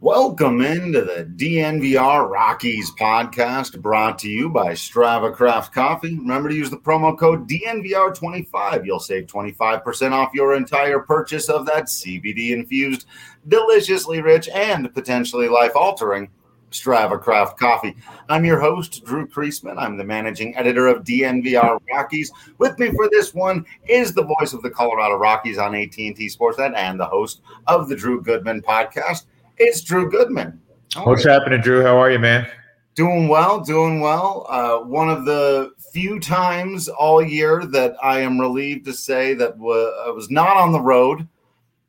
Welcome into the DNVR Rockies podcast brought to you by Strava Craft Coffee. Remember to use the promo code DNVR25. You'll save 25% off your entire purchase of that CBD infused, deliciously rich, and potentially life altering Strava Craft Coffee. I'm your host, Drew Creasman. I'm the managing editor of DNVR Rockies. With me for this one is the voice of the Colorado Rockies on AT&T Sportsnet and the host of the Drew Goodman podcast. It's Drew Goodman. How What's happening, Drew? How are you, man? Doing well, doing well. Uh, one of the few times all year that I am relieved to say that w- I was not on the road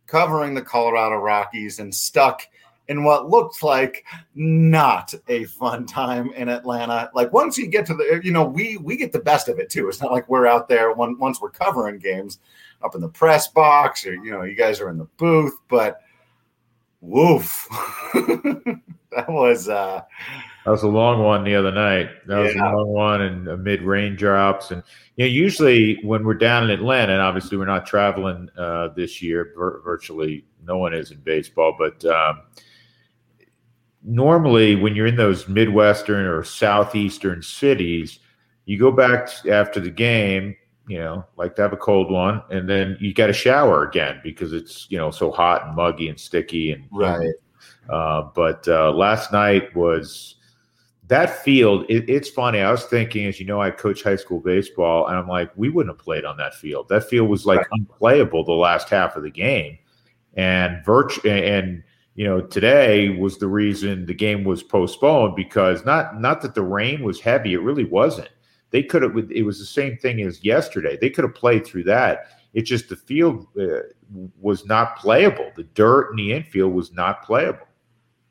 covering the Colorado Rockies and stuck in what looked like not a fun time in Atlanta. Like once you get to the, you know, we we get the best of it too. It's not like we're out there when, once we're covering games up in the press box or you know, you guys are in the booth, but woof. that was uh that was a long one the other night. That was yeah. a long one and amid raindrops. And you know, usually when we're down in Atlanta, and obviously we're not traveling uh, this year, vir- virtually no one is in baseball, but um, normally when you're in those midwestern or southeastern cities, you go back after the game you know, like to have a cold one, and then you got to shower again because it's you know so hot and muggy and sticky and right. Uh, but uh, last night was that field. It, it's funny. I was thinking, as you know, I coach high school baseball, and I'm like, we wouldn't have played on that field. That field was like right. unplayable the last half of the game, and virtu- and you know today was the reason the game was postponed because not not that the rain was heavy. It really wasn't they could have. It was the same thing as yesterday. They could have played through that. It's just the field uh, was not playable. The dirt in the infield was not playable.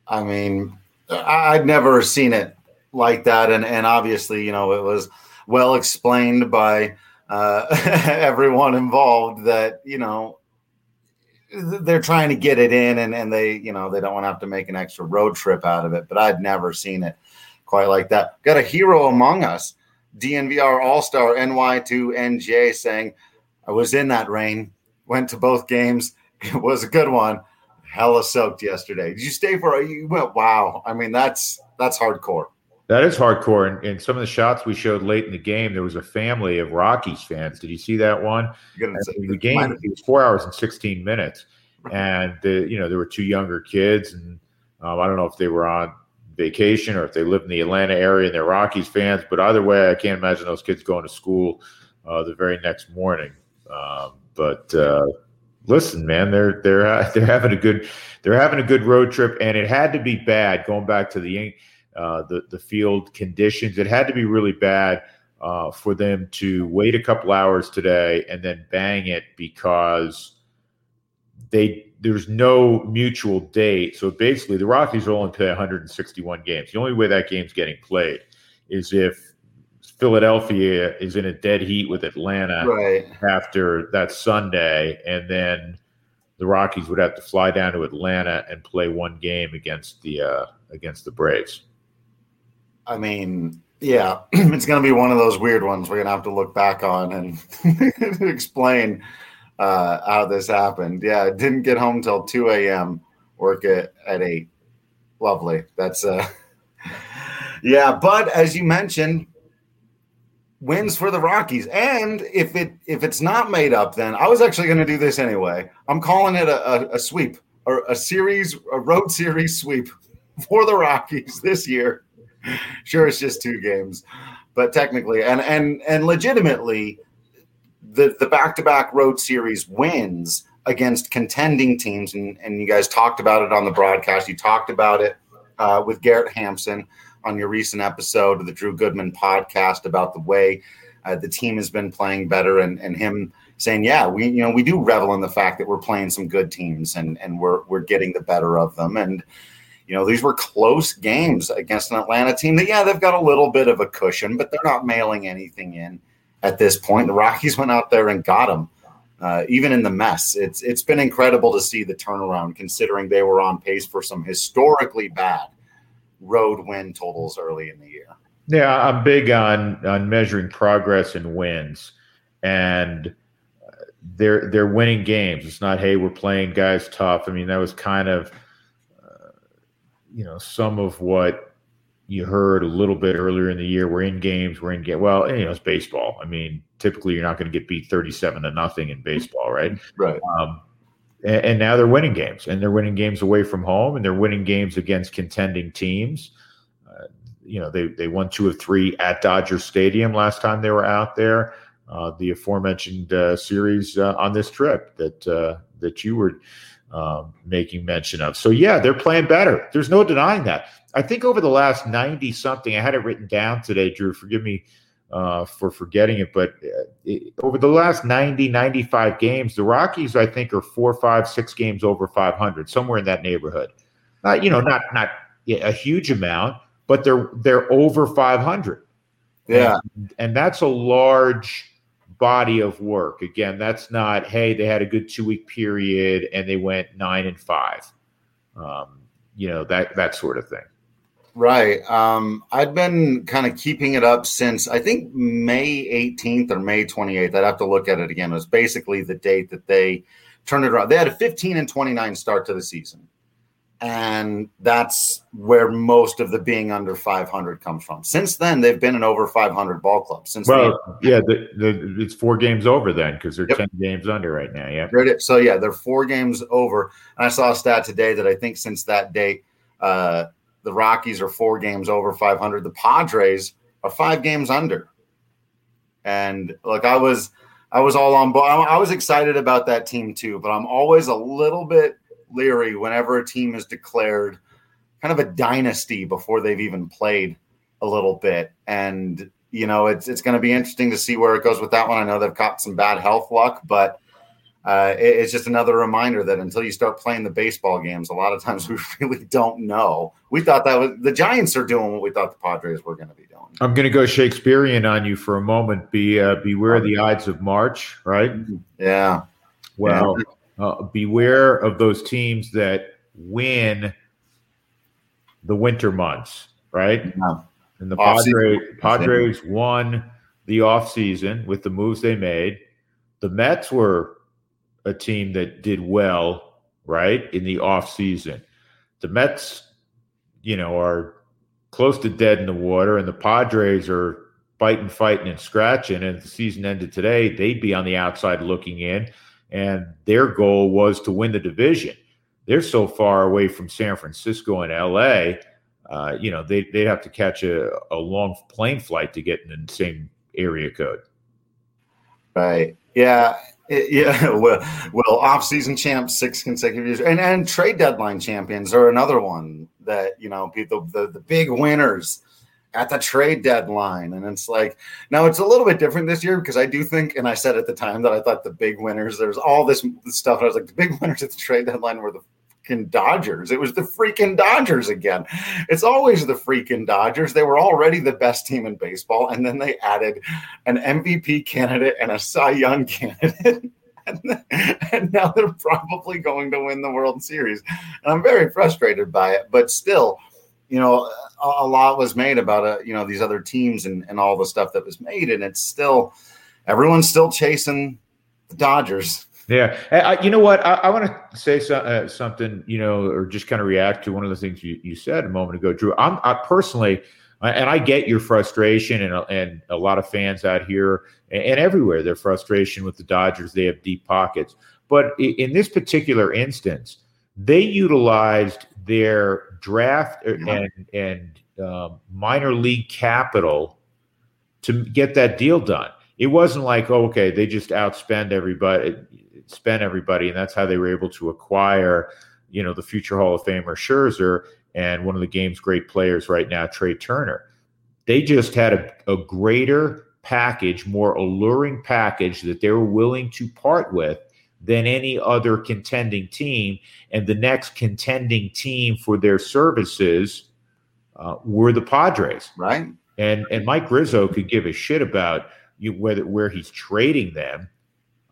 I mean, I'd never seen it like that, and and obviously, you know, it was well explained by uh, everyone involved that you know they're trying to get it in, and and they you know they don't want to have to make an extra road trip out of it. But I'd never seen it quite like that. Got a hero among us DNVR All Star NY2NJ saying, I was in that rain, went to both games. It was a good one. Hella soaked yesterday. Did you stay for a you went wow. I mean, that's that's hardcore. That is hardcore. And, and some of the shots we showed late in the game, there was a family of Rockies fans. Did you see that one? the game it was four hours and 16 minutes. And the, you know, there were two younger kids, and um, I don't know if they were on vacation or if they live in the Atlanta area and they're Rockies fans. But either way, I can't imagine those kids going to school uh, the very next morning. Um, but uh, listen, man, they're they're they're having a good they're having a good road trip, and it had to be bad. Going back to the uh, the the field conditions, it had to be really bad. Uh, for them to wait a couple hours today and then bang it because they there's no mutual date. So basically, the Rockies will only play 161 games. The only way that game's getting played is if Philadelphia is in a dead heat with Atlanta right. after that Sunday, and then the Rockies would have to fly down to Atlanta and play one game against the uh, against the Braves. I mean, yeah, it's going to be one of those weird ones we're going to have to look back on and explain uh, how this happened. Yeah, didn't get home till 2 a.m. Work at, at 8. lovely. That's uh, yeah. But as you mentioned, wins for the Rockies. And if it if it's not made up, then I was actually going to do this anyway. I'm calling it a, a, a sweep or a series, a road series sweep for the Rockies this year. Sure, it's just two games, but technically and and and legitimately, the the back to back road series wins against contending teams, and and you guys talked about it on the broadcast. You talked about it uh, with Garrett Hampson on your recent episode of the Drew Goodman podcast about the way uh, the team has been playing better and, and him saying, yeah, we, you know, we do revel in the fact that we're playing some good teams and, and we're, we're getting the better of them. And, you know, these were close games against an Atlanta team that, yeah, they've got a little bit of a cushion, but they're not mailing anything in at this point. The Rockies went out there and got them. Uh, even in the mess, it's it's been incredible to see the turnaround, considering they were on pace for some historically bad road win totals early in the year. Yeah, I'm big on on measuring progress and wins, and they're they're winning games. It's not hey we're playing guys tough. I mean that was kind of uh, you know some of what you heard a little bit earlier in the year. We're in games. We're in game. Well, you know it's baseball. I mean typically you're not going to get beat 37 to nothing in baseball, right? Right. Um, and, and, now they're winning games, and they're winning games away from home, and they're winning games against contending teams. Uh, you know, they they won two of three at Dodger Stadium last time they were out there. Uh, the aforementioned uh, series uh, on this trip that uh, that you were um, making mention of. So yeah, they're playing better. There's no denying that. I think over the last ninety something, I had it written down today. Drew, forgive me uh, for forgetting it. But uh, it, over the last 90, 95 games, the Rockies, I think, are four, five, six games over 500, somewhere in that neighborhood. Uh, you know, not not a huge amount, but they're they're over 500. Yeah, and, and that's a large body of work. Again, that's not hey, they had a good two week period and they went nine and five. Um, you know that that sort of thing. Right. Um, I've been kind of keeping it up since I think May 18th or May 28th. I'd have to look at it again. It was basically the date that they turned it around. They had a 15 and 29 start to the season. And that's where most of the being under 500 comes from. Since then, they've been an over 500 ball club. Since well, yeah, the, the, it's four games over then because they're yep. 10 games under right now. Yeah. So yeah, they're four games over. And I saw a stat today that I think since that date, uh, the Rockies are four games over 500. The Padres are five games under. And look, I was I was all on board. I was excited about that team too, but I'm always a little bit leery whenever a team is declared kind of a dynasty before they've even played a little bit. And you know, it's it's going to be interesting to see where it goes with that one. I know they've caught some bad health luck, but uh, it, it's just another reminder that until you start playing the baseball games, a lot of times we really don't know. We thought that was the Giants are doing what we thought the Padres were going to be doing. I'm going to go Shakespearean on you for a moment. Be uh, beware the Ides of March, right? Yeah. Well. Uh, beware of those teams that win the winter months, right? Yeah. And the Padres, Padres won the offseason with the moves they made. The Mets were a team that did well, right, in the off season. The Mets, you know, are close to dead in the water, and the Padres are fighting, fighting, and scratching. And the season ended today, they'd be on the outside looking in, and their goal was to win the division. They're so far away from San Francisco and LA. Uh, you know, they, they'd have to catch a, a long plane flight to get in the same area code. Right. Yeah. Yeah, well, well, off-season champs six consecutive years, and and trade deadline champions are another one that you know people the the big winners at the trade deadline, and it's like now it's a little bit different this year because I do think, and I said at the time that I thought the big winners there's all this stuff, I was like the big winners at the trade deadline were the freaking Dodgers. It was the freaking Dodgers again. It's always the freaking Dodgers. They were already the best team in baseball, and then they added an MVP candidate and a Cy Young candidate. And, and now they're probably going to win the World Series. And I'm very frustrated by it, but still, you know, a, a lot was made about uh, you know, these other teams and, and all the stuff that was made. And it's still, everyone's still chasing the Dodgers Yeah, I, you know what? I, I want to say so, uh, something, you know, or just kind of react to one of the things you, you said a moment ago, Drew. I'm I personally, and I get your frustration, and and a lot of fans out here and, and everywhere, their frustration with the Dodgers. They have deep pockets, but in this particular instance, they utilized their draft uh, and and um, minor league capital to get that deal done. It wasn't like, oh, okay, they just outspend everybody spent everybody, and that's how they were able to acquire, you know, the future Hall of Famer Scherzer and one of the game's great players right now, Trea Turner. They just had a, a greater package, more alluring package that they were willing to part with than any other contending team. And the next contending team for their services uh, were the Padres. Right. And and Mike Rizzo could give a shit about you, whether where he's trading them.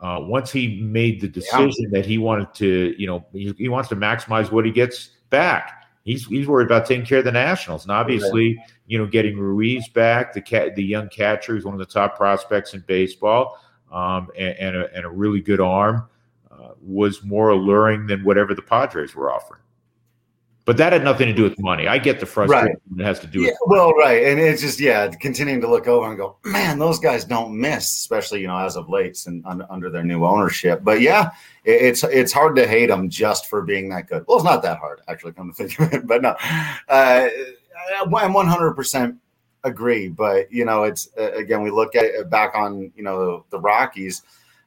Uh, once he made the decision yeah. that he wanted to, you know, he, he, wants to maximize what he gets back. He's he's worried about taking care of the Nationals, and obviously, yeah. you know, getting Ruiz back, the cat, the young catcher, who's one of the top prospects in baseball, um, and, and, a, and, a, really good arm, uh, was more alluring than whatever the Padres were offering. But that had nothing to do with money. I get the frustration right. it has to do yeah, with. Well, right, and it's just yeah, continuing to look over and go, man, those guys don't miss, especially you know as of late and under their new ownership. But yeah, it's it's hard to hate them just for being that good. Well, it's not that hard actually, come to think of it. But no, uh, I'm 100 percent agree. But you know, it's uh, again we look at it back on you know the Rockies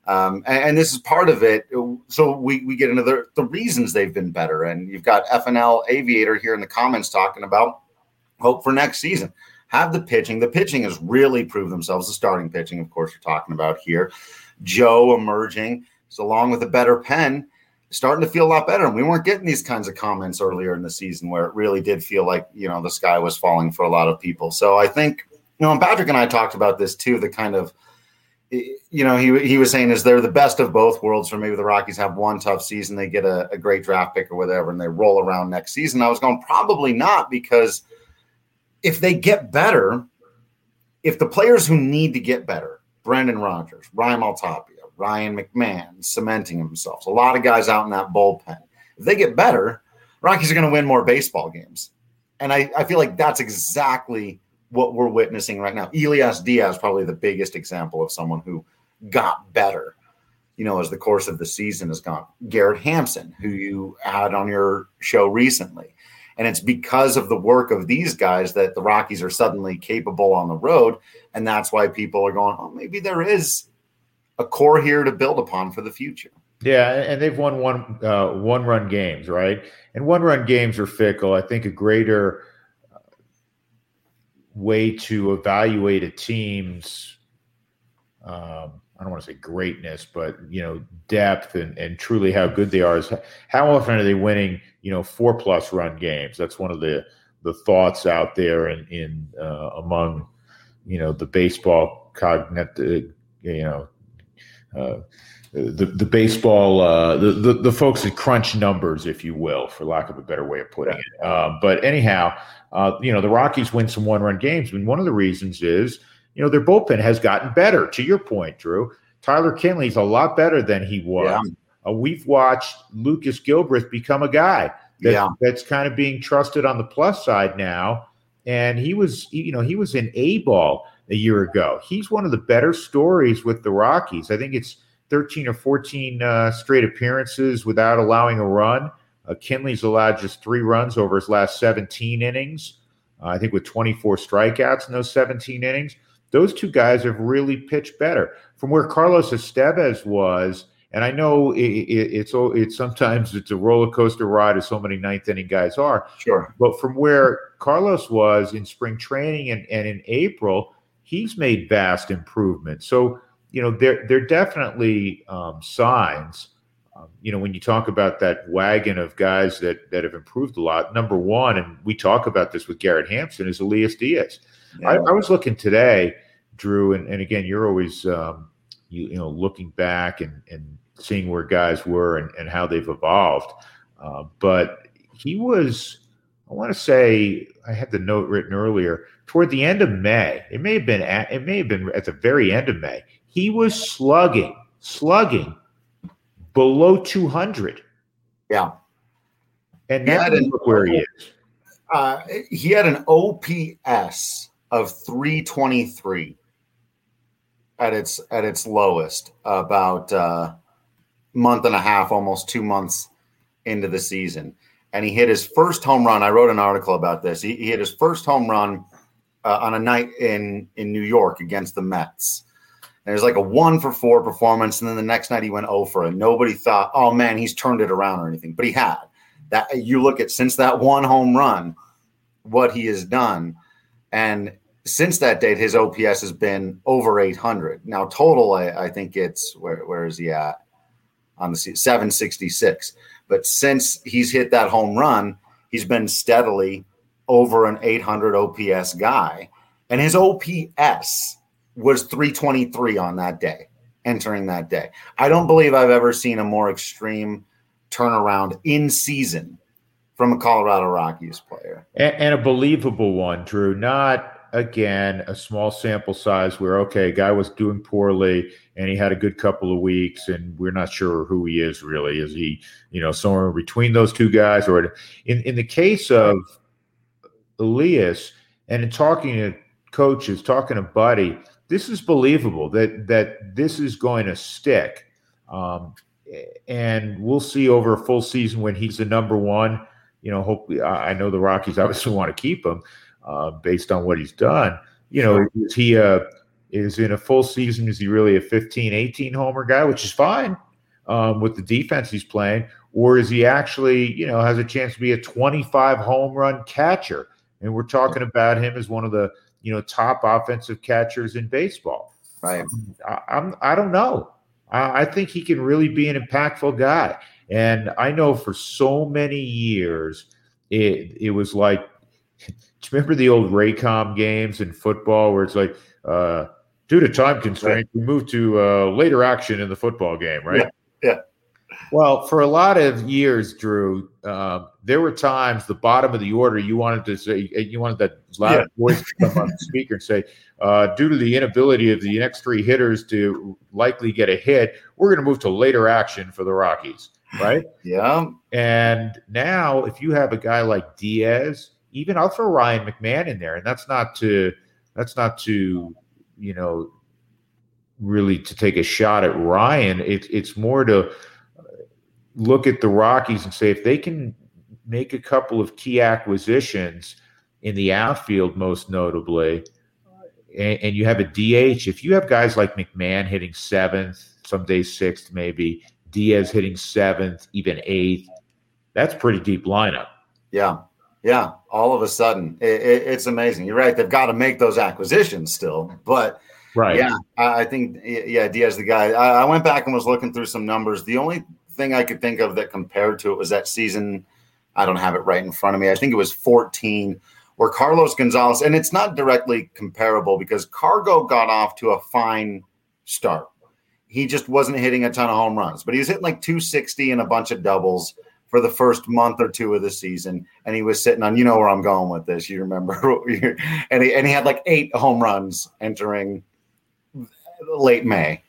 um, and, and, this is part of it. So we, we get into the, the reasons they've been better. And you've got FNL Aviator here in the comments talking about hope for next season. Have the pitching. The pitching has really proved themselves. The starting pitching, of course, you're talking about here. Joe emerging, so along with a better pen, starting to feel a lot better. And we weren't getting these kinds of comments earlier in the season where it really did feel like, you know, the sky was falling for a lot of people. So I think, you know, and Patrick and I talked about this too, the kind of – you know, he he was saying is they're the best of both worlds. For maybe the Rockies have one tough season, they get a, a, great draft pick or whatever, and they roll around next season. I was going probably not because if they get better, if the players who need to get better, Brendan Rodgers, Raimel Tapia, Ryan McMahon, cementing themselves, a lot of guys out in that bullpen. If they get better, Rockies are going to win more baseball games, and I, I feel like that's exactly what we're witnessing right now. Elias Diaz, probably the biggest example of someone who got better, you know, as the course of the season has gone. Garrett Hampson, who you had on your show recently. And it's because of the work of these guys that the Rockies are suddenly capable on the road. And that's why people are going, oh, maybe there is a core here to build upon for the future. Yeah, and they've won one uh, one run games, right? And one run games are fickle. I think a greater way to evaluate a team's um, I don't want to say greatness, but you know, depth and, and truly how good they are is how often are they winning, you know, four plus run games? That's one of the the thoughts out there in, in uh, among, you know, the baseball cognitive, you know, uh, the the baseball uh, the, the, the folks that crunch numbers, if you will, for lack of a better way of putting it. Uh, but anyhow, uh, you know the Rockies win some one run games, and one of the reasons is you know their bullpen has gotten better. To your point, Drew, Tyler Kinley's a lot better than he was. Yeah. Uh, we've watched Lucas Gilbreath become a guy that, yeah. that's kind of being trusted on the plus side now, and he was you know he was in A ball a year ago. He's one of the better stories with the Rockies. I think it's 13 or 14 uh, straight appearances without allowing a run. Uh, Kinley's allowed just three runs over his last 17 innings. Uh, I think with 24 strikeouts in those 17 innings. Those two guys have really pitched better from where Carlos Estevez was. And I know it, it, it's it's sometimes it's a roller coaster ride, as so many ninth inning guys are. Sure. But from where Carlos was in spring training and, and in April, he's made vast improvements. So you know, there there are definitely um, signs. Um, you know, when you talk about that wagon of guys that that have improved a lot, number one, and we talk about this with Garrett Hampson, is Elias Diaz. Yeah. I, I, was looking today, Drew, and, and again, you're always um, you, you, know looking back and and seeing where guys were and, and how they've evolved. Uh, but he was, I want to say, I had the note written earlier toward the end of May. It may have been at, it may have been at the very end of May he was slugging, slugging below 200. Yeah. And now look where he is. Uh, he had an OPS of 323 at its at its lowest about uh, month and a half, almost two months into the season, and he hit his first home run. I wrote an article about this. He, he hit his first home run uh, on a night in in New York against the Mets. And it was like a one for four performance, and then the next night he went over, and nobody thought, "Oh man, he's turned it around" or anything, but he had. That you look at since that one home run, what he has done, and since that date, his OPS has been over 800. Now, total, I, I think it's where, where is he at on the 766. But since he's hit that home run, he's been steadily over an 800 OPS guy. And his OPS was 323 on that day, entering that day. I don't believe I've ever seen a more extreme turnaround in season from a Colorado Rockies player. And, and a believable one, Drew, not again a small sample size where okay, guy was doing poorly and he had a good couple of weeks, and we're not sure who he is really. Is he, you know, somewhere between those two guys, or in in the case of Elias, and in talking to coaches, talking to Buddy, this is believable that that this is going to stick. Um, and we'll see over a full season when he's the number one. You know, hopefully, I know the Rockies obviously want to keep him, uh, based on what he's done. You know, is he a is in a full season? Is he really a 15, 18 homer guy, which is fine um, with the defense he's playing, or is he actually you know has a chance to be a 25 home run catcher? And we're talking about him as one of the you know top offensive catchers in baseball. Right. I, I'm I don't know. I, I think he can really be an impactful guy. And I know for so many years, it it was like you remember the old Raycom games in football where it's like, uh, due to time constraints, right. we move to uh, later action in the football game, right? Yeah. yeah. Well, for a lot of years, Drew, um, there were times the bottom of the order you wanted to say you wanted that loud yeah. voice to come on the speaker and say, uh, due to the inability of the next three hitters to likely get a hit, we're going to move to later action for the Rockies, right? Yeah. And now, if you have a guy like Diaz even I'll throw Ryan McMahon in there, and that's not to that's not to you know really to take a shot at Ryan. It's it's more to look at the Rockies and say if they can make a couple of key acquisitions in the outfield, most notably, and, and you have a DH. If you have guys like McMahon hitting seventh, some days sixth, maybe Diaz hitting seventh, even eighth, that's pretty deep lineup. Yeah, yeah, all of a sudden, it, it, it's amazing. You're right; they've got to make those acquisitions still, but right. Yeah, I, think yeah, Diaz the guy. I, I, went back and was looking through some numbers. The only thing I could think of that compared to it was that season. I don't have it right in front of me. I think it was 14 where Carlos Gonzalez, and it's not directly comparable because Cargo got off to a fine start. He just wasn't hitting a ton of home runs, but he was hitting like 260 and a bunch of doubles for the first month or two of the season, and he was sitting on. You know where I'm going with this. You remember, and he and he had like eight home runs entering late May,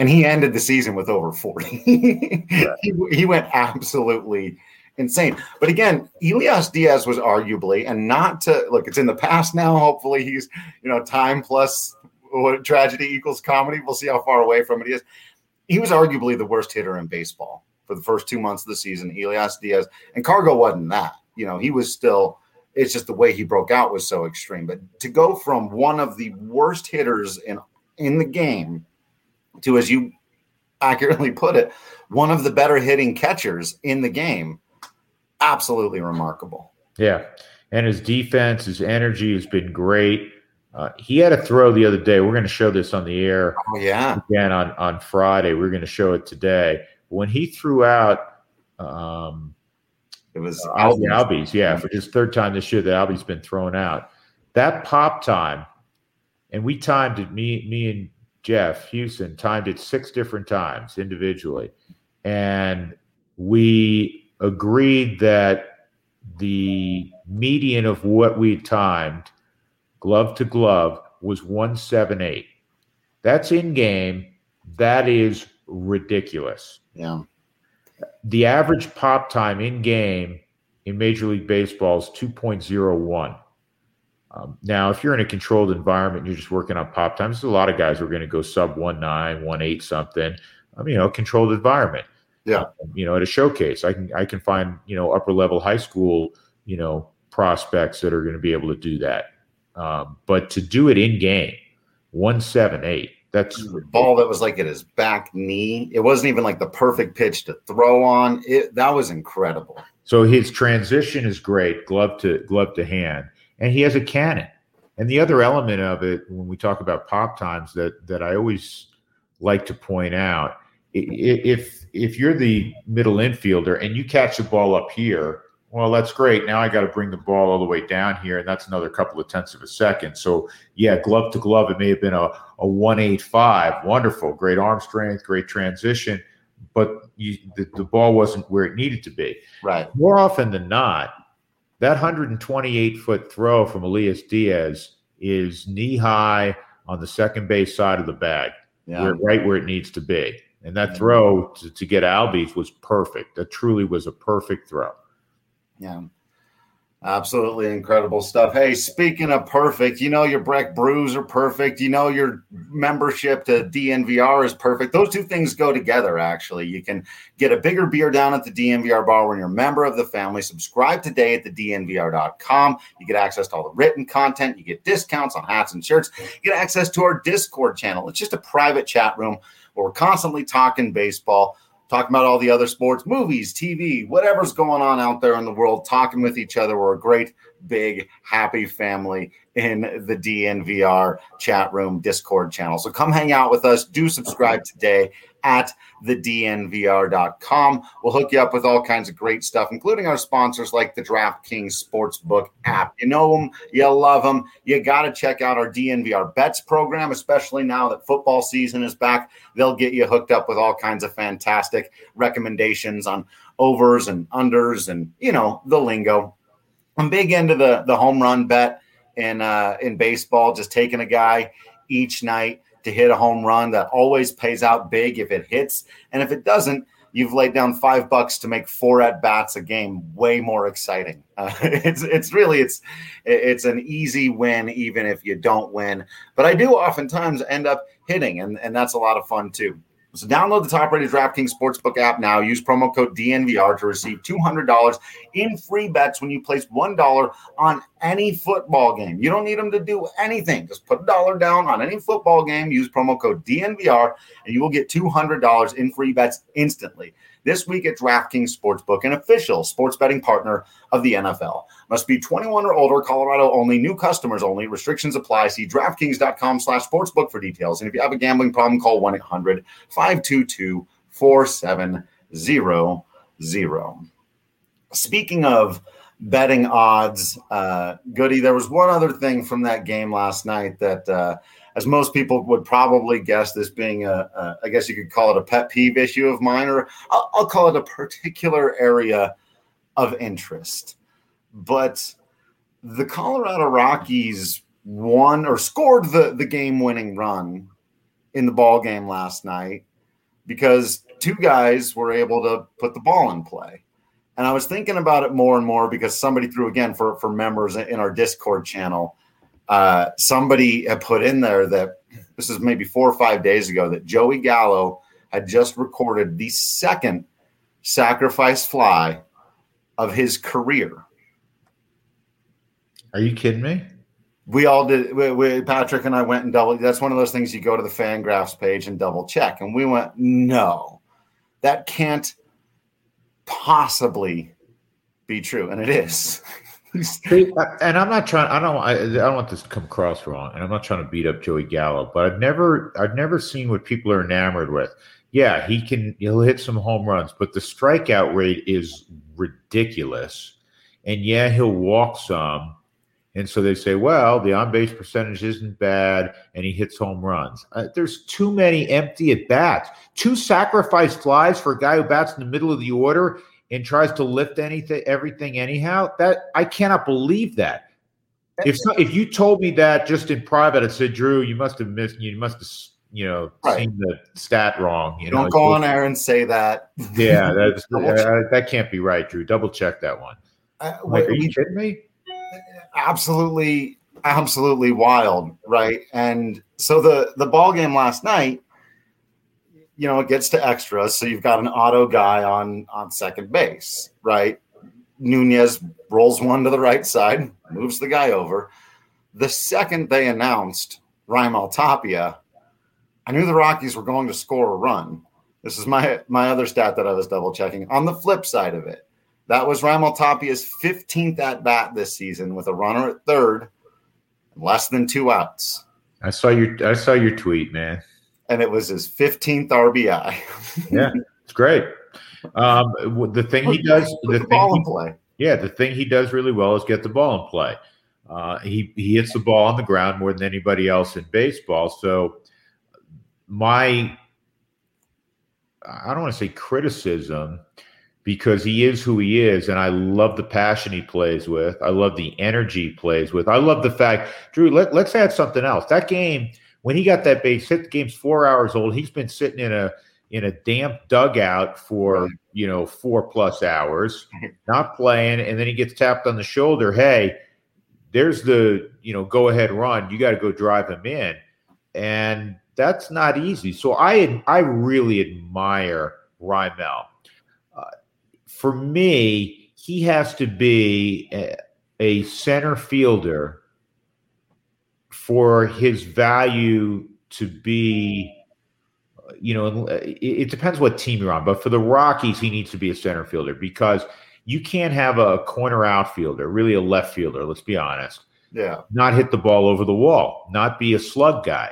and he ended the season with over 40. yeah. he, he went absolutely insane. But again, Elias Diaz was arguably, and not to look, it's in the past now. Hopefully, he's you know time plus what tragedy equals comedy. We'll see how far away from it he is. He was arguably the worst hitter in baseball for the first two months of the season. Elias Diaz and Cargo wasn't that. You know, he was still. It's just the way he broke out was so extreme. But to go from one of the worst hitters in in the game to, as you accurately put it, one of the better hitting catchers in the game, absolutely remarkable. Yeah, and his defense, his energy has been great. Uh, he had a throw the other day. We're going to show this on the air. Oh yeah, again on on Friday. We're going to show it today when he threw out um, it was uh, Albies. Albies, yeah, for his third time this year that Albie's been thrown out. That pop time, and we timed it. Me, me and Jeff Huson timed it six different times individually, and we agreed that the median of what we timed, glove to glove, was one seven eight. That's in game. That is ridiculous. Yeah. The average pop time in game in Major League Baseball is 2.01. Um, now, if you're in a controlled environment, you're just working on pop times. There's a lot of guys who are going to go sub one nine, one eight something. Um, you know, controlled environment. Yeah. Um, you know, at a showcase, I can I can find you know upper level high school you know prospects that are going to be able to do that. Um, but to do it in game, one seven eight. That's the ball that was like at his back knee. It wasn't even like the perfect pitch to throw on. It that was incredible. So his transition is great, glove to glove to hand and he has a cannon. And the other element of it, when we talk about pop times, that that I always like to point out, if if you're the middle infielder and you catch the ball up here, well, that's great. Now I got to bring the ball all the way down here, and that's another couple of tenths of a second. So yeah, glove to glove, it may have been a, a one eight five. Wonderful, great arm strength, great transition, but you, the, the ball wasn't where it needed to be. Right. More often than not, that 128 foot throw from Elias Diaz is knee high on the second base side of the bag, yeah. where, right where it needs to be. And that throw to, to get Albies was perfect. That truly was a perfect throw. Yeah. Absolutely incredible stuff. Hey, speaking of perfect, you know your Breck brews are perfect. You know your membership to DNVR is perfect. Those two things go together, actually. You can get a bigger beer down at the DNVR bar when you're a member of the family. Subscribe today at the DNVR.com. You get access to all the written content. You get discounts on hats and shirts. You get access to our Discord channel. It's just a private chat room where we're constantly talking baseball talking about all the other sports, movies, TV, whatever's going on out there in the world, talking with each other. We're a great, big, happy family in the DNVR chat room Discord channel. So come hang out with us. Do subscribe today at thednvr.com. We'll hook you up with all kinds of great stuff, including our sponsors like the DraftKings Sportsbook app. You know them, you love them. You got to check out our DNVR bets program, especially now that football season is back. They'll get you hooked up with all kinds of fantastic recommendations on overs and unders and, you know, the lingo. I'm big into the, the home run bet in, uh, in baseball, just taking a guy each night to hit a home run that always pays out big if it hits. And if it doesn't, you've laid down five bucks to make four at bats a game way more exciting. Uh, it's it's really it's it's an easy win even if you don't win. But I do oftentimes end up hitting, and and that's a lot of fun too. So download the top-rated DraftKings Sportsbook app now. Use promo code DNVR to receive $200 in free bets when you place $1 on any football game. You don't need them to do anything. Just put a dollar down on any football game. Use promo code DNVR, and you will get $200 in free bets instantly this week at DraftKings Sportsbook, an official sports betting partner of the NFL. Must be 21 or older, Colorado only, new customers only. Restrictions apply. See DraftKings.com slash sportsbook for details. And if you have a gambling problem, call 1 800 522 4700. Speaking of betting odds, uh, Goody, there was one other thing from that game last night that. As most people would probably guess, this being a, a I guess you could call it a pet peeve issue of mine, or I'll, I'll call it a particular area of interest. But the Colorado Rockies won or scored the, the game winning run in the ball game last night because two guys were able to put the ball in play. And I was thinking about it more and more because somebody threw again for, for members in our Discord channel uh, somebody had put in there that this is maybe four or five days ago that Joey Gallo had just recorded the second sacrifice fly of his career. Are you kidding me? We all did. We, we, Patrick and I went and double. That's one of those things you go to the Fangraphs page and double check. And we went, no, that can't possibly be true, and it is. and I'm not trying. I don't. I, I, don't want this to come across wrong. And I'm not trying to beat up Joey Gallo, but I've never, I've never seen what people are enamored with. Yeah, he can. He'll hit some home runs, but the strikeout rate is ridiculous. And yeah, he'll walk some. And so they say, well, the on base percentage isn't bad, and he hits home runs. Uh, there's too many empty at bats. Two sacrifice flies for a guy who bats in the middle of the order and tries to lift anything, everything anyhow. That I cannot believe that. If so, if you told me that just in private, I said, Drew, you must have missed. You must have you know right. seen the stat wrong. You don't know, go on air and say that. Yeah, that's, uh, that can't be right, Drew. Double check that one. Uh, like, are you kidding me? Absolutely, absolutely wild, right? And so the the ball game last night, you know, it gets to extras, so you've got an auto guy on on second base, right? Nunez rolls one to the right side, moves the guy over. The second they announced Raimel Tapia, I knew the Rockies were going to score a run. This is my my other stat that I was double checking. On the flip side of it, that was Raimel Tapia's 15th at bat this season with a runner at third, less than two outs. I saw your I saw your tweet, man. And it was his 15th RBI. yeah, it's great. Um, the thing he does, the, the thing he, play. Yeah, the thing he does really well is get the ball in play. Uh, he he hits the ball on the ground more than anybody else in baseball. So my I don't want to say criticism because he is who he is, and I love the passion he plays with. I love the energy he plays with. I love the fact, Drew. Let, let's add something else. That game when he got that base hit, the game's four hours old. He's been sitting in a in a damp dugout for you know four plus hours, not playing, and then he gets tapped on the shoulder. Hey, there's the you know go ahead run. You got to go drive him in, and that's not easy. So I I really admire Raimel. Uh, for me, he has to be a, a center fielder for his value to be you know, it, it, depends what team you're on, but for the Rockies, he needs to be a center fielder because you can't have a corner outfielder, really a left fielder, let's be honest. Yeah. Not hit the ball over the wall, not be a slug guy.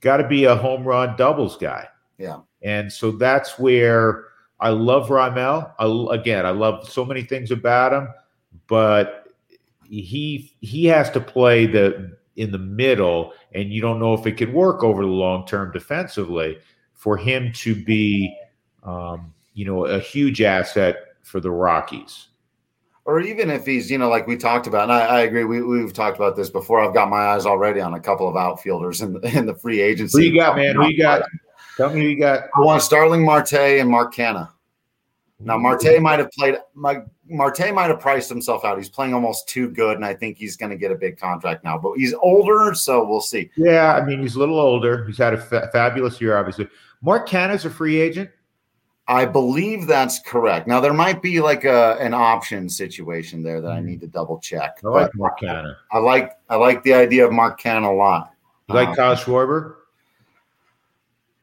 Got to be a home run doubles guy. Yeah. And so that's where I love Raimel. I, again, I love so many things about him, but he he has to play the in the middle, and you don't know if it could work over the long term defensively for him to be, um, you know, a huge asset for the Rockies. Or even if he's, you know, like we talked about, and I, I agree, we, we've talked about this before. I've got my eyes already on a couple of outfielders in, in the free agency. Who you got, man? Who you got? Tell me who you got. I want Starling Marte and Mark Canha. Now Marte might have played. My Marte might have priced himself out. He's playing almost too good, and I think he's going to get a big contract now. But he's older, so we'll see. Yeah, I mean he's a little older. He's had a fa- fabulous year, obviously. Mark Canha's a free agent. I believe that's correct. Now there might be like a an option situation there that I hmm. need to double check. I like Mark Canha. I like I like the idea of Mark Canha a lot. You like um, Kyle Schwarber?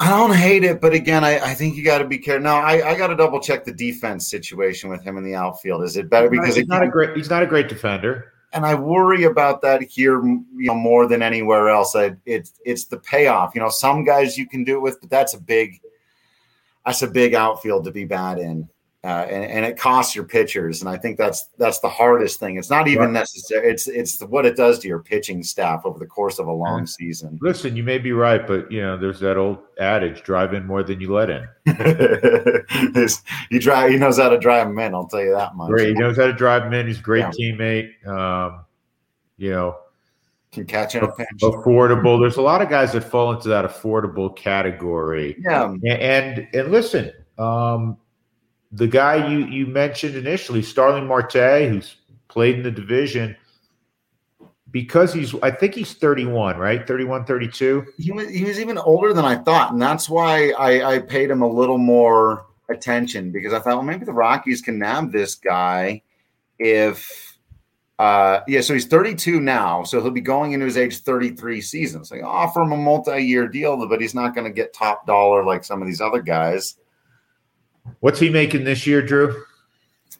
I don't hate it, but again, I, I think you got to be careful. Now, I, I got to double check the defense situation with him in the outfield. Is it better because he's not a great he's not a great defender, and I worry about that here, you know, more than anywhere else. I, it's it's the payoff. You know, some guys you can do it with, but that's a big that's a big outfield to be bad in uh, and, and, it costs your pitchers. And I think that's that's the hardest thing. It's not even right. necessary. It's it's what it does to your pitching staff over the course of a long season. Listen, you may be right, but you know, there's that old adage: drive in more than you let in. he drive. He knows how to drive them in. I'll tell you that much. Great. He knows how to drive them in. He's a great yeah. teammate. Um, you know. Can catch in a pinch. Affordable. There's a lot of guys that fall into that affordable category. Yeah. And and, and listen, um, the guy you you mentioned initially, Starling Marte, who's played in the division, because he's I think he's 31, right? 31, 32. He was he was even older than I thought, and that's why I, I paid him a little more attention because I thought, well, maybe the Rockies can nab this guy if uh, yeah, so he's 32 now, so he'll be going into his age 33 season. So offer him a multi-year deal, but he's not going to get top dollar like some of these other guys. What's he making this year, Drew?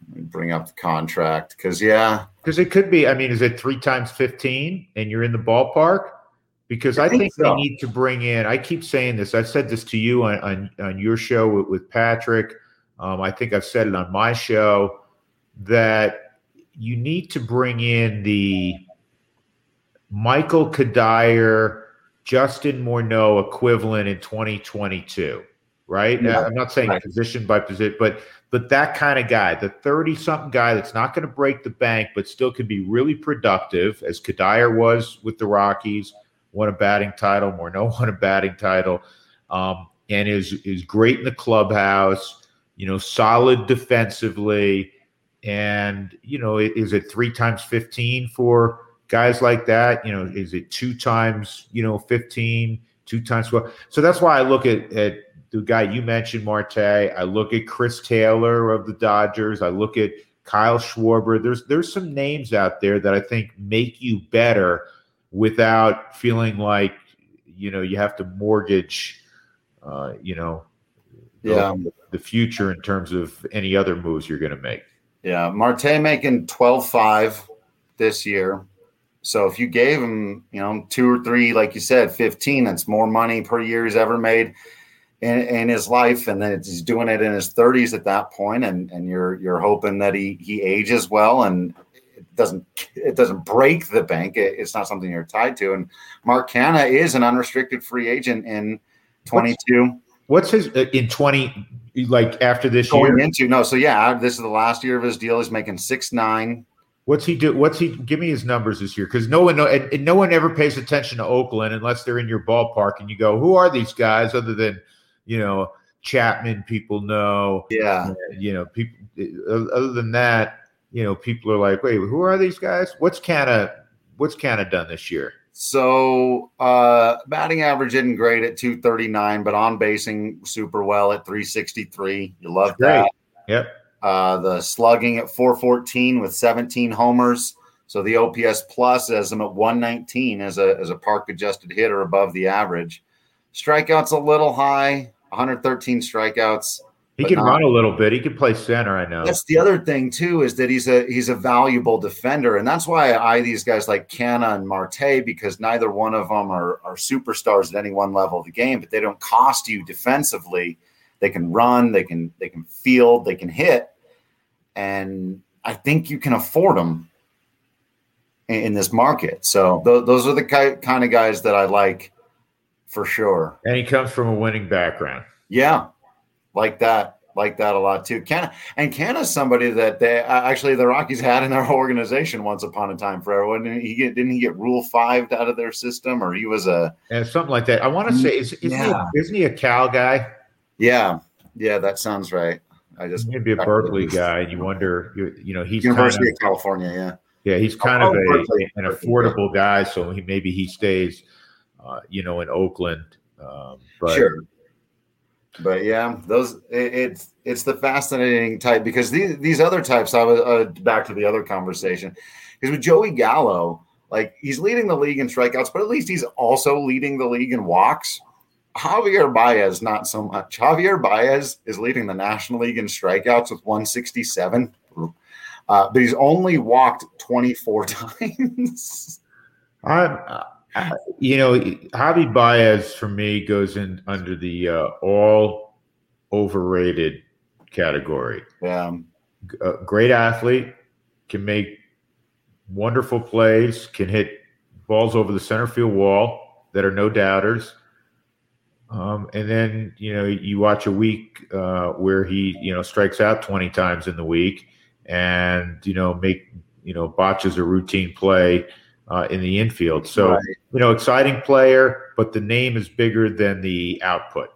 Bring up the contract because yeah, because it could be. I mean, is it three times fifteen, and you're in the ballpark? Because I, I think, think so. they need to bring in. I keep saying this. I said this to you on on, on your show with, with Patrick. Um, I think I've said it on my show that you need to bring in the Michael Cuddyer, Justin Morneau equivalent in 2022 right? Yeah. I'm not saying right. position by position, but but that kind of guy, the 30 something guy that's not going to break the bank, but still could be really productive, as Cuddyer was with the Rockies, won a batting title. Morneau won a batting title, um, and is is great in the clubhouse. You know, solid defensively, and you know, is it three times fifteen for guys like that? You know, is it two times you know 15? Two times well? So that's why I look at at the guy you mentioned, Marte. I look at Chris Taylor of the Dodgers. I look at Kyle Schwarber. There's there's some names out there that I think make you better without feeling like you know you have to mortgage, uh, you know, yeah, the, the future in terms of any other moves you're going to make. Yeah, Marte making 12-5 this year. So if you gave him, you know, two or three, like you said, 15, that's more money per year he's ever made in, in his life. And then he's doing it in his 30s at that point, and and you're you're hoping that he he ages well and it doesn't it doesn't break the bank. It, it's not something you're tied to. And Mark Canha is an unrestricted free agent in 22. What's, what's his uh, in 20 like after this Going year? into no, so yeah, this is the last year of his deal. He's making six nine. What's he do? What's he? Give me his numbers this year, because no one know, and, and, no one ever pays attention to Oakland unless they're in your ballpark, and you go, "Who are these guys?" Other than you know Chapman, people know. Yeah, you know people. Other than that, you know, people are like, wait, who are these guys? What's Canha? What's Canha done this year? So uh batting average isn't great at 239, but on basing super well at 363. You love that. Yep. Uh the slugging at 414 with 17 homers. So the OPS plus has him at 119 as a as a park adjusted hitter above the average. Strikeouts a little high, 113 strikeouts. He can not, run a little bit. He can play center. I know. That's the other thing too is that he's a he's a valuable defender, and that's why I eye these guys like Canha and Marte because neither one of them are are superstars at any one level of the game, but they don't cost you defensively. They can run, they can they can field, they can hit, and I think you can afford them in, in this market. So th- those are the ki- kind of guys that I like for sure. And he comes from a winning background. Yeah, like that like that a lot too. Canha and Canha's somebody that they uh, actually the Rockies had in their organization once upon a time. Forever, didn't he get? Didn't he get Rule Five out of their system, or he was a and something like that? I want to say, is, isn't, yeah. he, isn't he a Cal guy? Yeah, yeah, that sounds right. I just maybe a Berkeley guy, and you wonder, you, you know, he's University kind of, of California, yeah, yeah, he's oh, kind oh, of a, an affordable guy, so he maybe he stays, uh, you know, in Oakland. Um, but sure but yeah, those it, it's it's the fascinating type because these these other types. I was uh, back to the other conversation because with Joey Gallo, like he's leading the league in strikeouts, but at least he's also leading the league in walks. Javier Baez, not so much. Javier Baez is leading the National League in strikeouts with 167, uh, but he's only walked 24 times. I'm you know, Javi Baez for me goes in under the uh, all overrated category. Yeah, a great athlete can make wonderful plays, can hit balls over the center field wall that are no doubters. Um, and then you know you watch a week uh, where he you know strikes out twenty times in the week, and you know make you know botches a routine play uh, in the infield. So, right. you know, exciting player, but the name is bigger than the output.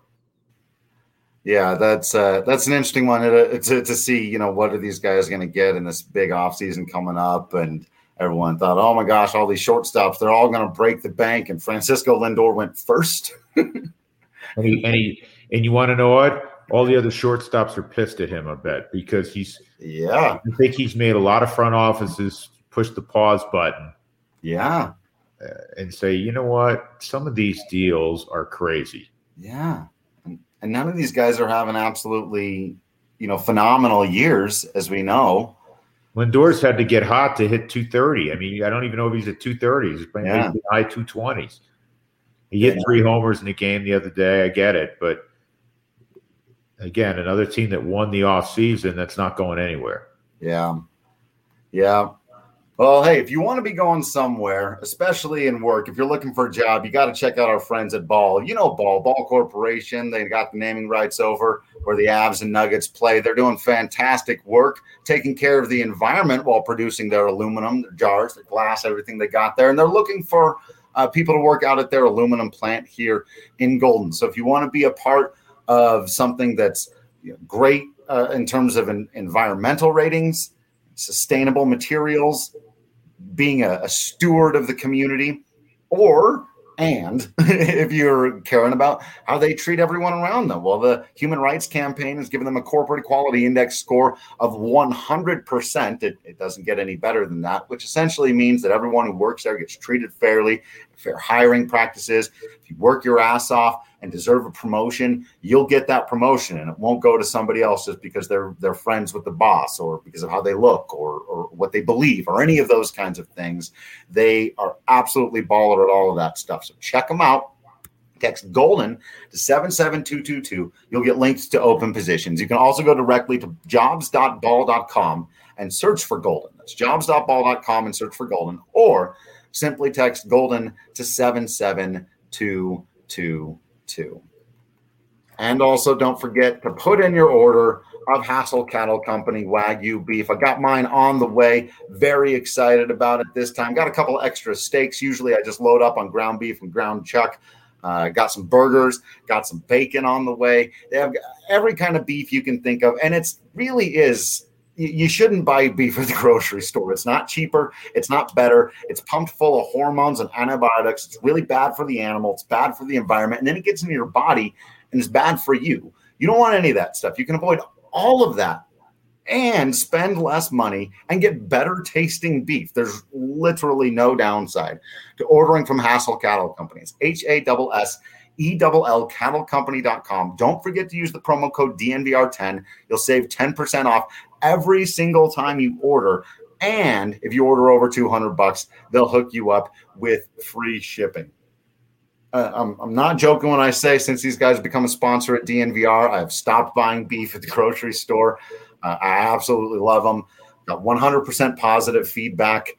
Yeah, that's uh, that's an interesting one to, to, to see. You know, what are these guys going to get in this big offseason coming up? And everyone thought, oh my gosh, all these shortstops, they're all going to break the bank. And Francisco Lindor went first. and, he, and, he, and you want to know what? All the other shortstops are pissed at him, I bet, because he's yeah. I think he's made a lot of front offices push the pause button yeah. Uh, and say, you know what? Some of these deals are crazy. Yeah. And, and none of these guys are having absolutely, you know, phenomenal years, as we know. Lindor's had to get hot to hit 230. I mean, I don't even know if he's at 230s. He's playing yeah. high 220s. He hit yeah. three homers in the game the other day. I get it. But again, another team that won the off season that's not going anywhere. Yeah. Yeah. Well, hey, if you want to be going somewhere, especially in work, if you're looking for a job, you got to check out our friends at Ball. You know Ball, Ball Corporation. They got the naming rights over where the Avs and Nuggets play. They're doing fantastic work, taking care of the environment while producing their aluminum, their jars, their glass, everything they got there. And they're looking for uh, people to work out at their aluminum plant here in Golden. So if you want to be a part of something that's you know, great uh, in terms of an environmental ratings, sustainable materials, being a, a steward of the community, or and if you're caring about how they treat everyone around them. Well, the Human Rights Campaign has given them a corporate equality index score of 100%. It, it, doesn't get any better than that, which essentially means that everyone who works there gets treated fairly, fair hiring practices. If you work your ass off, and deserve a promotion, you'll get that promotion, and it won't go to somebody else just because they're they're friends with the boss or because of how they look or or what they believe or any of those kinds of things. They are absolutely baller at all of that stuff. So check them out. Text Golden to 77222. You'll get links to open positions. You can also go directly to jobs.ball.com and search for Golden. That's jobs.ball.com and search for Golden, or simply text Golden to 77222 too. And also, don't forget to put in your order of Hassell Cattle Company Wagyu beef. I got mine on the way. Very excited about it this time. Got a couple extra steaks. Usually, I just load up on ground beef and ground chuck. Uh, got some burgers, got some bacon on the way. They have every kind of beef you can think of, and it's really is you shouldn't buy beef at the grocery store. It's not cheaper. It's not better. It's pumped full of hormones and antibiotics. It's really bad for the animal. It's bad for the environment. And then it gets into your body and it's bad for you. You don't want any of that stuff. You can avoid all of that and spend less money and get better tasting beef. There's literally no downside to ordering from Hassell Cattle Companies. H A S S E L L cattlecompany.com. Don't forget to use the promo code DNVR10. You'll save 10% off every single time you order. And if you order over 200 bucks, they'll hook you up with free shipping. Uh, I'm, I'm not joking when I say since these guys become a sponsor at DNVR, I've stopped buying beef at the grocery store. Uh, I absolutely love them. Got 100% positive feedback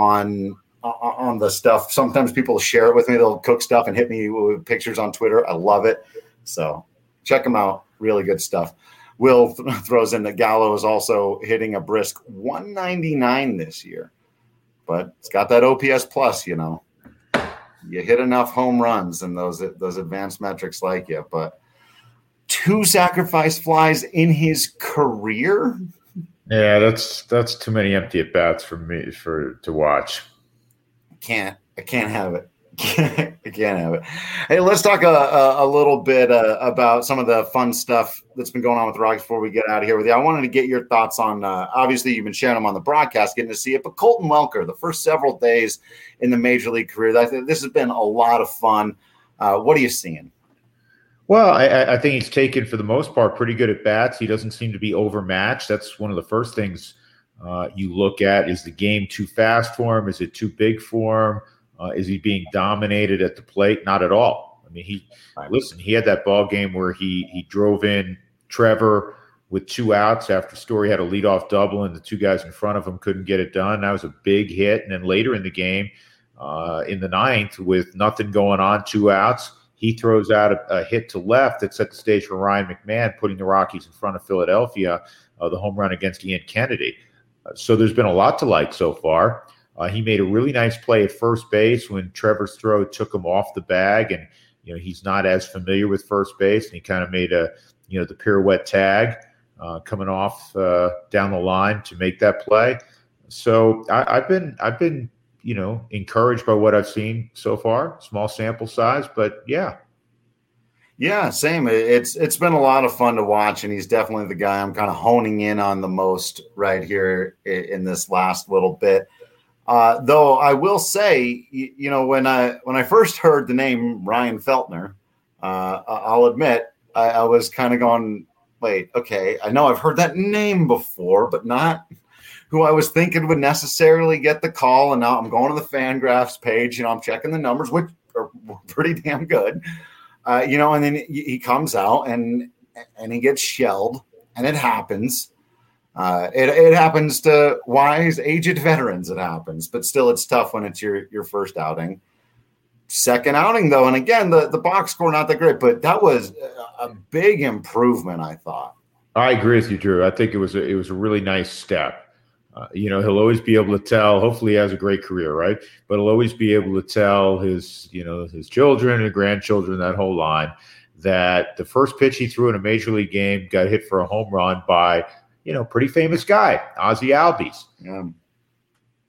on on the stuff. Sometimes people share it with me. They'll cook stuff and hit me with pictures on Twitter. I love it. So check them out. Really good stuff. Will th- throws in that Gallo is also hitting a brisk 199 this year, but it's got that OPS plus. You know, you hit enough home runs and those those advanced metrics like you, but two sacrifice flies in his career. Yeah, that's that's too many empty at bats for me for to watch. I can't I can't have it. I can't have it. Hey, let's talk a, a, a little bit uh, about some of the fun stuff that's been going on with the Rockies before we get out of here with you. I wanted to get your thoughts on. Uh, obviously, you've been sharing them on the broadcast, getting to see it. But Colton Welker, the first several days in the major league career, this has been a lot of fun. Uh, what are you seeing? Well, I, I, think he's taken for the most part pretty good at bats. He doesn't seem to be overmatched. That's one of the first things uh, you look at. Is the game too fast for him? Is it too big for him? Uh, is he being dominated at the plate? Not at all. I mean, he right. listen. He had that ball game where he he drove in Trevor with two outs after Story had a leadoff double, and the two guys in front of him couldn't get it done. That was a big hit. And then later in the game, uh, in the ninth, with nothing going on, two outs, he throws out a, a, hit to left that set the stage for Ryan McMahon, putting the Rockies in front of Philadelphia, uh, the home run against Ian Kennedy. Uh, so there's been a lot to like so far. Uh, he made a really nice play at first base when Trevor's throw took him off the bag, and you know he's not as familiar with first base, and he kind of made a you know the pirouette tag uh, coming off uh, down the line to make that play. So I, I've been I've been you know encouraged by what I've seen so far. Small sample size, but yeah, yeah, same. It's it's been a lot of fun to watch, and he's definitely the guy I'm kind of honing in on the most right here in this last little bit. Uh, though I will say, you, you, know, when I when I first heard the name Ryan Feltner, uh, I'll admit I, I was kind of going, wait, okay, I know I've heard that name before, but not who I was thinking would necessarily get the call. And now I'm going to the Fangraphs page, you know, I'm checking the numbers, which are pretty damn good, uh, you know, and then he comes out and and he gets shelled, and it happens uh, it, it happens to wise, aged veterans. It happens, but still, it's tough when it's your your first outing. Second outing, though, and again, the, the box score not that great, but that was a big improvement. I thought. I agree with you, Drew. I think it was a, it was a really nice step. Uh, you know, he'll always be able to tell. Hopefully, he has a great career, right? But he'll always be able to tell his, you know, his children and grandchildren, that whole line, that the first pitch he threw in a major league game got hit for a home run by, you know, pretty famous guy, Ozzie Albies. Yeah.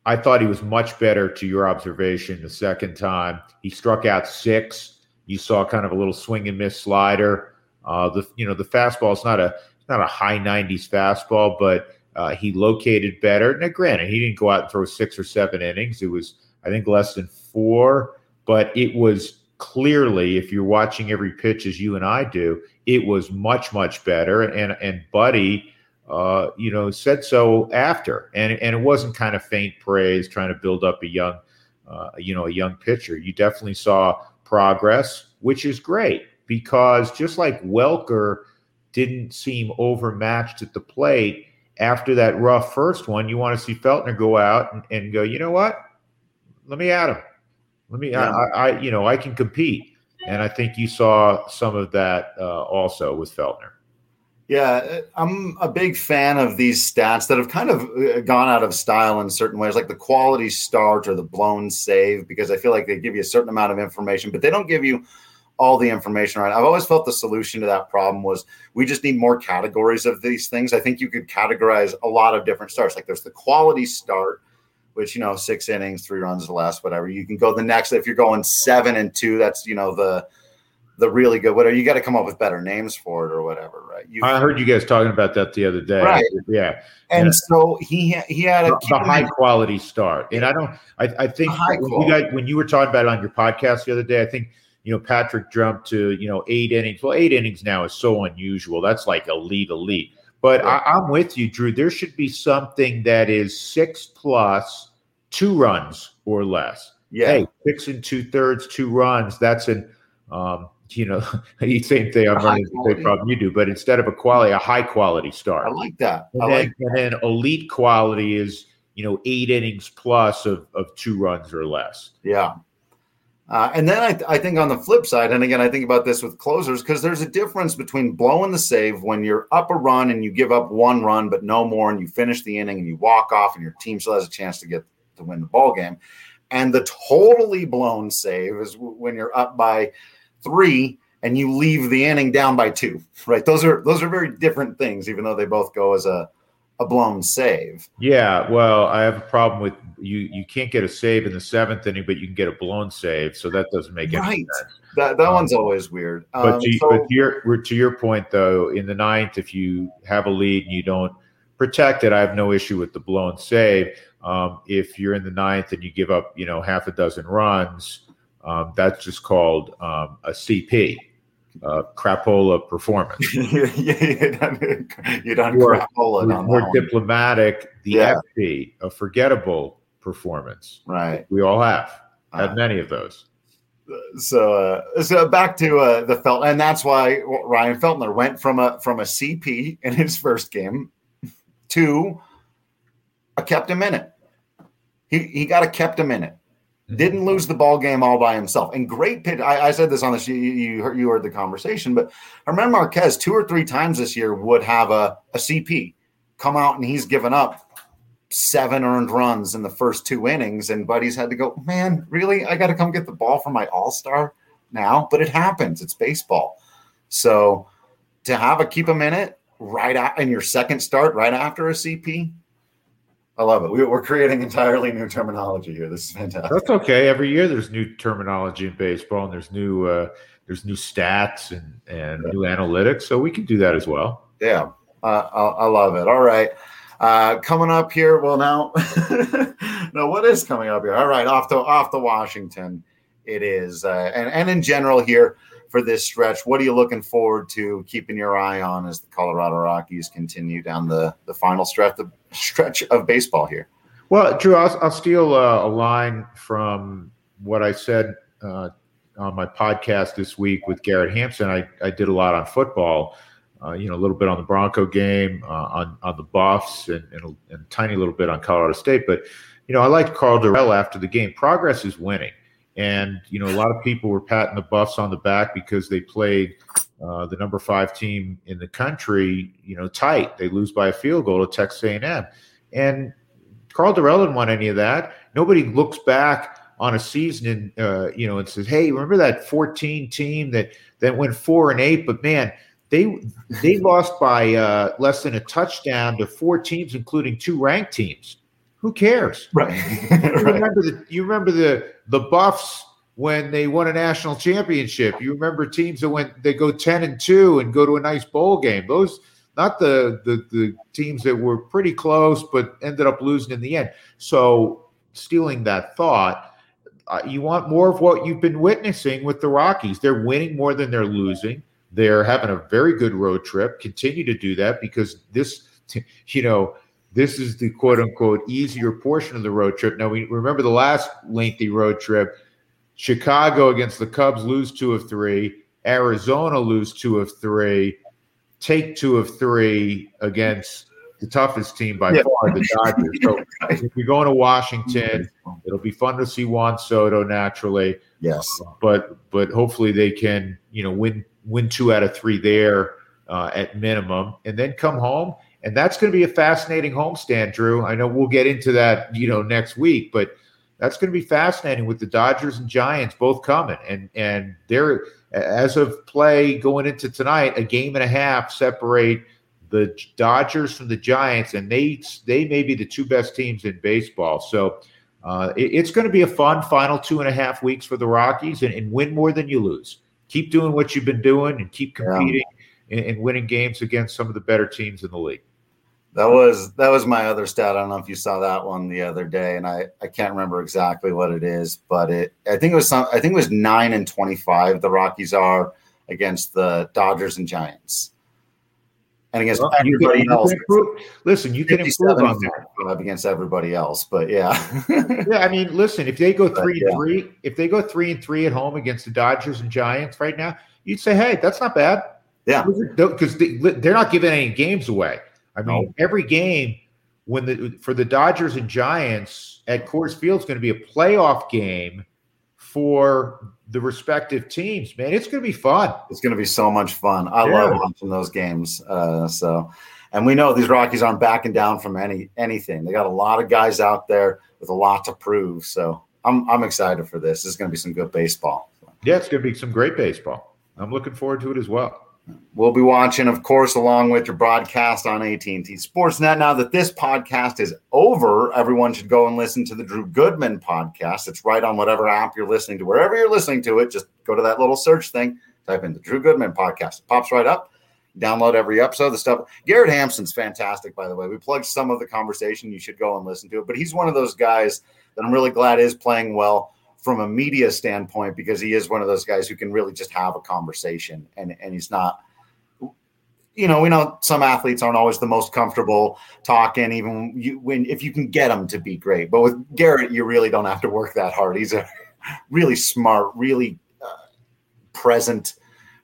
I thought he was much better. To your observation, the second time he struck out six. You saw kind of a little swing and miss slider. Uh, the you know the fastball is not a not a high 90s fastball, but uh, he located better. Now, granted, he didn't go out and throw six or seven innings. It was, I think, less than four, but it was clearly, if you're watching every pitch as you and I do, it was much, much better. And and Buddy, uh, you know, said so after, and and it wasn't kind of faint praise trying to build up a young, uh, you know, a young pitcher. You definitely saw progress, which is great because just like Welker didn't seem overmatched at the plate after that rough first one, you want to see Feltner go out and, and go, you know what? Let me at him. Let me, yeah. I, I, you know, I can compete. And I think you saw some of that uh, also with Feltner. Yeah, I'm a big fan of these stats that have kind of uh, gone out of style in certain ways, like the quality start or the blown save, because I feel like they give you a certain amount of information, but they don't give you all the information right. I've always felt the solution to that problem was we just need more categories of these things. I think you could categorize a lot of different starts. Like there's the quality start, which you know six innings, three runs or less, whatever. You can go the next if you're going seven and two. That's you know the the really good whatever. You got to come up with better names for it or whatever, right? You, I heard you guys talking about that the other day. Right. Yeah. And yeah. so he he had a the, high quality start, and I don't. I, I think when you guys when you were talking about it on your podcast the other day, I think you know, Patrick jumped to, you know, eight innings. Well, eight innings now is so unusual. That's like elite, elite. But yeah. I, am with you, Drew. There should be something that is six plus two runs or less. Yeah. Hey, six and two thirds, two runs. That's an, um, you know, same thing I'm running the same problem you do, but instead of a quality, a high quality start. I like that. And, I then, like and then elite quality is, you know, eight innings plus of, of two runs or less. Yeah. Uh, and then I, I, think on the flip side, and again, I think about this with closers because there's a difference between blowing the save when you're up a run and you give up one run, but no more, and you finish the inning and you walk off, and your team still has a chance to get to win the ball game. And the totally blown save is when you're up by three and you leave the inning down by two. Right? Those are those are very different things, even though they both go as a a blown save. Yeah, well, I have a problem with you. You can't get a save in the seventh inning, but you can get a blown save, so that doesn't make right. any sense. That that um, one's always weird. But, um, to, so, but to your to your point though, in the ninth, if you have a lead and you don't protect it, I have no issue with the blown save. Um, if you're in the ninth and you give up, you know, half a dozen runs, um, that's just called um, a CP uh, crapola performance. you, you done, you done or, crapola. More diplomatic, the yeah. FP, a forgettable performance. Right. We all have had uh, many of those. So, uh, so back to uh, the Felt, and that's why Ryan Feltner went from a from a CP in his first game to a kept a minute. He he got a kept a minute. Mm-hmm. Didn't lose the ball game all by himself. And great pitch. I, I said this on the you, you heard, you heard the conversation, but German Marquez two or three times this year would have a, a CP come out and he's given up seven earned runs in the first two innings. And buddies had to go, man, really? I got to come get the ball for my all star now. But it happens. It's baseball. So to have a keep a minute right out in your second start, right after a CP, I love it. We, are creating entirely new terminology here. This is fantastic. That's okay. Every year there's new terminology in baseball, and there's new uh, there's new stats and and yeah. new analytics. So we can do that as well. Yeah, uh, I, I, love it. All right, uh, coming up here. Well, now, no, what is coming up here? All right, off to off to Washington. It is, uh, and and in general here for this stretch. What are you looking forward to keeping your eye on as the Colorado Rockies continue down the, the final stretch of, stretch of baseball here? Well, Drew, I'll, I'll steal a line from what I said uh, on my podcast this week with Garrett Hampson. I, I did a lot on football, uh, you know, a little bit on the Bronco game, uh, on, on the Buffs, and, and, a, and a tiny little bit on Colorado State. But, you know, I liked Karl Dorrell after the game. Progress is winning. And you know, a lot of people were patting the Buffs on the back because they played uh, the number five team in the country. You know, tight. They lose by a field goal to Texas A&M, and Karl Dorrell didn't want any of that. Nobody looks back on a season and uh, you know and says, "Hey, remember that 14 team that that went four and eight? But man, they they lost by uh, less than a touchdown to four teams, including two ranked teams. Who cares? Right. you remember the you remember the the Buffs when they won a national championship. You remember teams that went they go 10 and 2 and go to a nice bowl game. Those not the the the teams that were pretty close but ended up losing in the end. So stealing that thought, uh, you want more of what you've been witnessing with the Rockies. They're winning more than they're losing. They're having a very good road trip. Continue to do that because this, you know, this is the quote unquote easier portion of the road trip. Now, we remember the last lengthy road trip. Chicago against the Cubs lose two of three. Arizona lose two of three. Take two of three against the toughest team by yeah. far, the Dodgers. So if you're going to Washington, it'll be fun to see Juan Soto naturally. Yes, but but hopefully they can you know win win two out of three there uh, at minimum, and then come home. And that's going to be a fascinating homestand, Drew. I know we'll get into that you know next week, but that's going to be fascinating with the Dodgers and Giants both coming, and and they're as of play going into tonight, a game and a half separate the Dodgers from the Giants, and they they may be the two best teams in baseball. So uh, it, it's going to be a fun final two and a half weeks for the Rockies, and, and, win more than you lose. Keep doing what you've been doing, and keep competing yeah. and, and winning games against some of the better teams in the league. That was that was my other stat. I don't know if you saw that one the other day, and I, I can't remember exactly what it is, but it I think it was some I think it was nine and twenty five. The Rockies are against the Dodgers and Giants and against well, everybody can, else. You listen, you can improve on that against everybody else, but yeah, yeah. I mean, listen, if they go three but, and three, if they go three and three at home against the Dodgers and Giants right now, you'd say, hey, that's not bad. Yeah, because they, they're not giving any games away. I mean, no. every game when the for the Dodgers and Giants at Coors Field is going to be a playoff game for the respective teams. Man, it's going to be fun. It's going to be so much fun. I yeah. love watching those games. Uh, so, and we know these Rockies aren't backing down from any anything. They got a lot of guys out there with a lot to prove. So, I'm I'm excited for this. This is going to be some good baseball. Yeah, it's going to be some great baseball. I'm looking forward to it as well. We'll be watching, of course, along with your broadcast on AT&T Sportsnet. Now that this podcast is over, everyone should go and listen to the Drew Goodman podcast. It's right on whatever app you're listening to. Wherever you're listening to it, just go to that little search thing, type in the Drew Goodman podcast. It pops right up. Download every episode. The stuff. Garrett Hampson's fantastic, by the way. We plugged some of the conversation. You should go and listen to it. But he's one of those guys that I'm really glad is playing well from a media standpoint because he is one of those guys who can really just have a conversation and and he's not you know we know some athletes aren't always the most comfortable talking even you, when if you can get them to be great. But with Garrett you really don't have to work that hard. He's a really smart really uh, present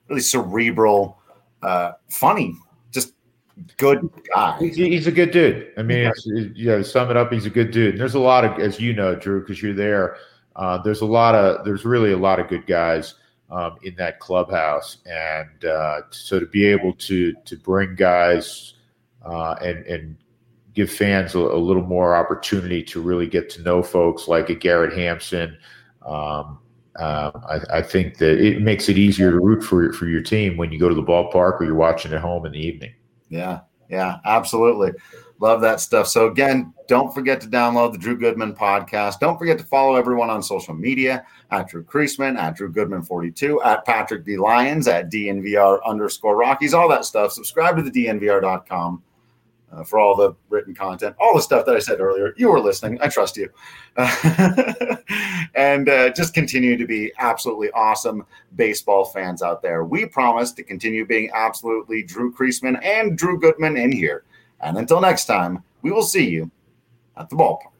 really cerebral uh, funny just good guy. He's a good dude. I mean yeah. you know sum it up he's a good dude. And there's a lot of as you know drew because you're there uh, there's a lot of there's really a lot of good guys um, in that clubhouse, and uh, so to be able to to bring guys uh, and and give fans a, a, little more opportunity to really get to know folks like a Garrett Hampson. Um, uh, I, I, think that it makes it easier to root for for your team when you go to the ballpark or you're watching at home in the evening. Yeah, yeah, absolutely. Love that stuff. So again, don't forget to download the Drew Goodman podcast. Don't forget to follow everyone on social media at Drew Creasman, at Drew Goodman 42, at Patrick D. Lyons, at DNVR underscore Rockies, all that stuff. Subscribe to the DNVR.com uh, for all the written content, all the stuff that I said earlier. You were listening. I trust you. and uh, just continue to be absolutely awesome baseball fans out there. We promise to continue being absolutely Drew Creasman and Drew Goodman in here. And until next time, we will see you at the ballpark.